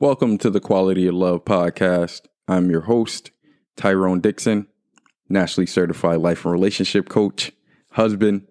Welcome to the Quality of Love podcast. I'm your host, Tyrone Dixon, nationally certified life and relationship coach, husband,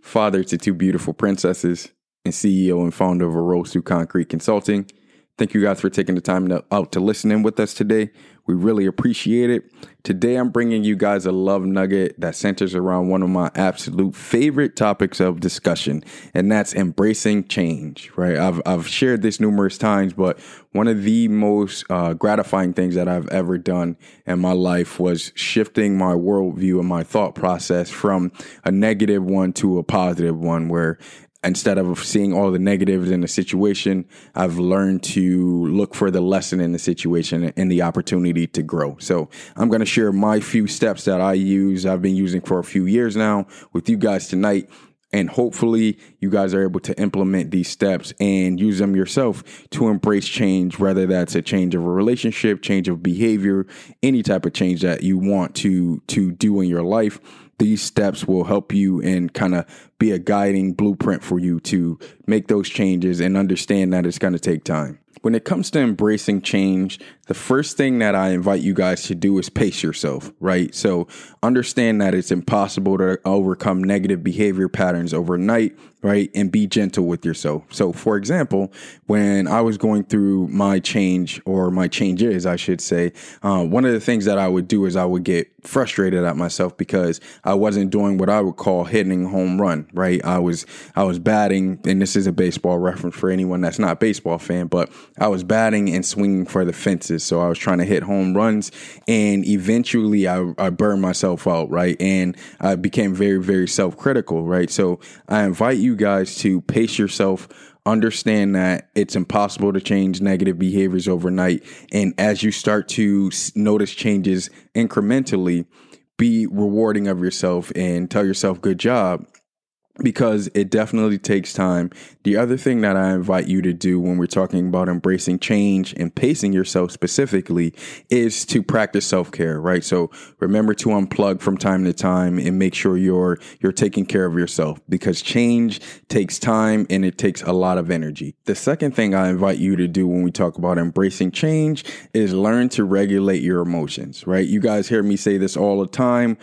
father to two beautiful princesses, and CEO and founder of A Rose Through Concrete Consulting. Thank you guys for taking the time to, out to listen in with us today. We really appreciate it. Today, I'm bringing you guys a love nugget that centers around one of my absolute favorite topics of discussion, and that's embracing change, right? I've, I've shared this numerous times, but one of the most uh, gratifying things that I've ever done in my life was shifting my worldview and my thought process from a negative one to a positive one, where instead of seeing all the negatives in the situation, I've learned to look for the lesson in the situation and the opportunity to grow. So I'm going to share my few steps that I use, I've been using for a few years now with you guys tonight. And hopefully, you guys are able to implement these steps and use them yourself to embrace change, whether that's a change of a relationship, change of behavior, any type of change that you want to, to do in your life these steps will help you and kind of be a guiding blueprint for you to make those changes and understand that it's going to take time. When it comes to embracing change, the first thing that I invite you guys to do is pace yourself, right? So understand that it's impossible to overcome negative behavior patterns overnight, right? And be gentle with yourself. So, for example, when I was going through my change or my changes, I should say, uh, one of the things that I would do is I would get frustrated at myself because I wasn't doing what I would call hitting home run, right? I was, I was batting, and this is a baseball reference for anyone that's not baseball fan, but I was batting and swinging for the fences so I was trying to hit home runs and eventually I, I burned myself out, right? And I became very, very self critical, right? So I invite you guys to pace yourself understand that it's impossible to change negative behaviors overnight. And as you start to notice changes incrementally, be rewarding of yourself and tell yourself, good job because it definitely takes time. The other thing that I invite you to do when we're talking about embracing change and pacing yourself specifically is to practice self-care, right? So remember to unplug from time to time and make sure you're you're taking care of yourself because change takes time and it takes a lot of energy. The second thing I invite you to do when we talk about embracing change is learn to regulate your emotions, right? You guys hear me say this all the time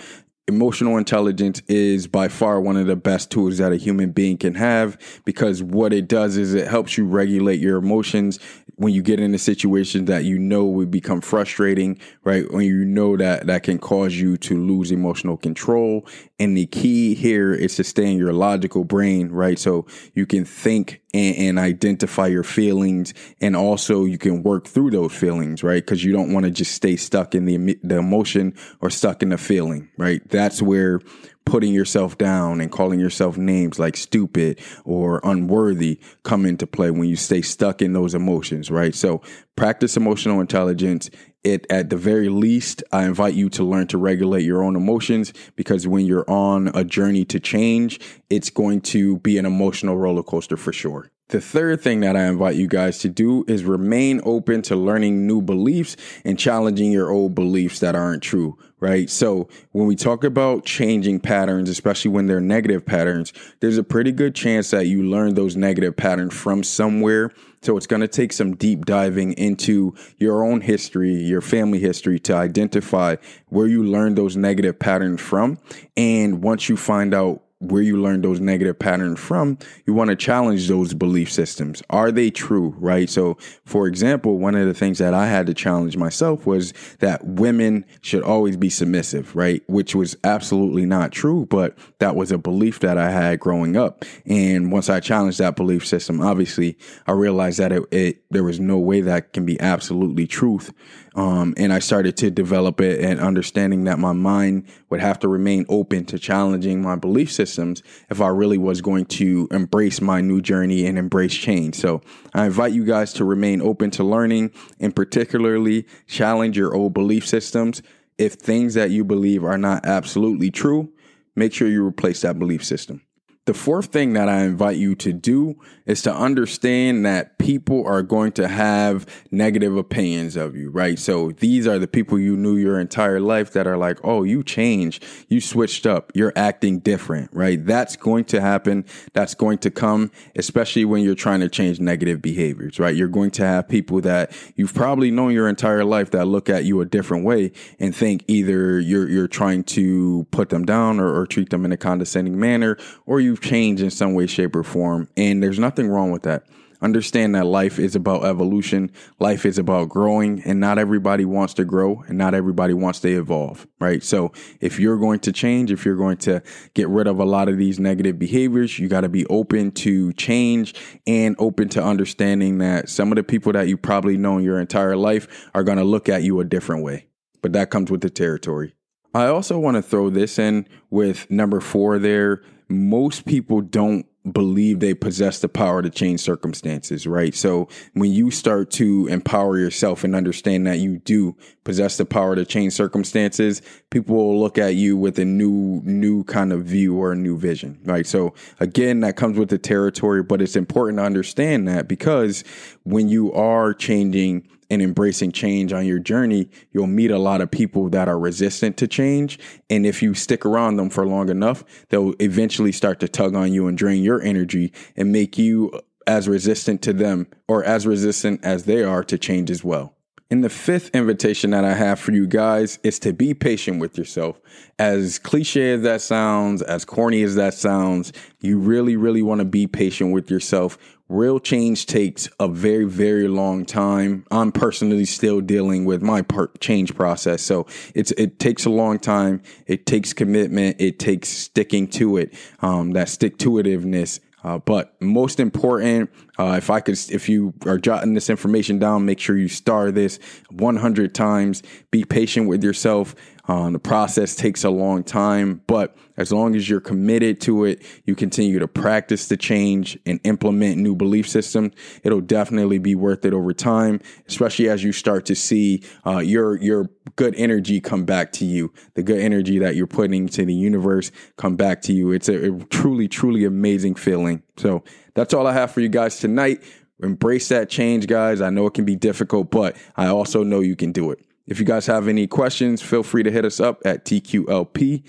emotional intelligence is by far one of the best tools that a human being can have because what it does is it helps you regulate your emotions when you get into situations that you know would become frustrating, right? When you know that that can cause you to lose emotional control. And the key here is to stay in your logical brain, right? So you can think and, and identify your feelings and also you can work through those feelings, right? Because you don't want to just stay stuck in the, the emotion or stuck in the feeling, right? That's where putting yourself down and calling yourself names like stupid or unworthy come into play when you stay stuck in those emotions, right? So practice emotional intelligence. It at the very least, I invite you to learn to regulate your own emotions because when you're on a journey to change, it's going to be an emotional roller coaster for sure. The third thing that I invite you guys to do is remain open to learning new beliefs and challenging your old beliefs that aren't true, right? So when we talk about changing patterns, especially when they're negative patterns, there's a pretty good chance that you learn those negative patterns from somewhere. So it's going to take some deep diving into your own history, your family history to identify where you learned those negative patterns from. And once you find out where you learned those negative patterns from, you want to challenge those belief systems. Are they true, right? So, for example, one of the things that I had to challenge myself was that women should always be submissive, right? Which was absolutely not true, but that was a belief that I had growing up. And once I challenged that belief system, obviously, I realized that it, it there was no way that can be absolutely truth. Um, and I started to develop it and understanding that my mind would have to remain open to challenging my belief system systems if I really was going to embrace my new journey and embrace change. So I invite you guys to remain open to learning and particularly challenge your old belief systems. If things that you believe are not absolutely true, make sure you replace that belief system. The fourth thing that I invite you to do is to understand that people are going to have negative opinions of you, right? So these are the people you knew your entire life that are like, oh, you changed, you switched up, you're acting different, right? That's going to happen. That's going to come, especially when you're trying to change negative behaviors, right? You're going to have people that you've probably known your entire life that look at you a different way and think either you're, you're trying to put them down or, or treat them in a condescending manner, or you've changed in some way, shape, or form. And there's nothing wrong with that. Understand that life is about evolution. Life is about growing and not everybody wants to grow and not everybody wants to evolve, right? So if you're going to change, if you're going to get rid of a lot of these negative behaviors, you got to be open to change and open to understanding that some of the people that you probably know your entire life are going to look at you a different way. But that comes with the territory. I also want to throw this in with number four there. Most people don't believe they possess the power to change circumstances, right? So when you start to empower yourself and understand that you do possess the power to change circumstances, people will look at you with a new, new kind of view or a new vision, right? So again, that comes with the territory, but it's important to understand that because when you are changing and embracing change on your journey, you'll meet a lot of people that are resistant to change. And if you stick around them for long enough, they'll eventually start to tug on you and drain your energy and make you as resistant to them or as resistant as they are to change as well. And the fifth invitation that I have for you guys is to be patient with yourself. As cliche as that sounds, as corny as that sounds, you really, really want to be patient with yourself. Real change takes a very, very long time. I'm personally still dealing with my part change process. So it's, it takes a long time. It takes commitment. It takes sticking to it. Um, that stick to itiveness uh, but most important, uh, if I could, if you are jotting this information down, make sure you star this 100 times. Be patient with yourself. Uh, the process takes a long time, but as long as you're committed to it, you continue to practice the change and implement new belief systems. It'll definitely be worth it over time, especially as you start to see uh, your your good energy come back to you, the good energy that you're putting to the universe come back to you. It's a, a truly, truly amazing feeling. So that's all I have for you guys tonight. Embrace that change, guys. I know it can be difficult, but I also know you can do it. If you guys have any questions, feel free to hit us up at TQLP20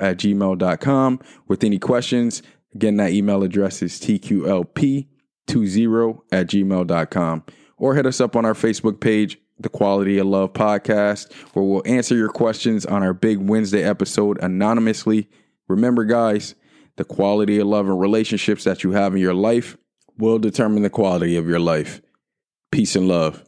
at gmail.com with any questions. Again, that email address is TQLP20 at gmail.com. Or hit us up on our Facebook page, The Quality of Love Podcast, where we'll answer your questions on our big Wednesday episode anonymously. Remember, guys, the quality of love and relationships that you have in your life will determine the quality of your life. Peace and love.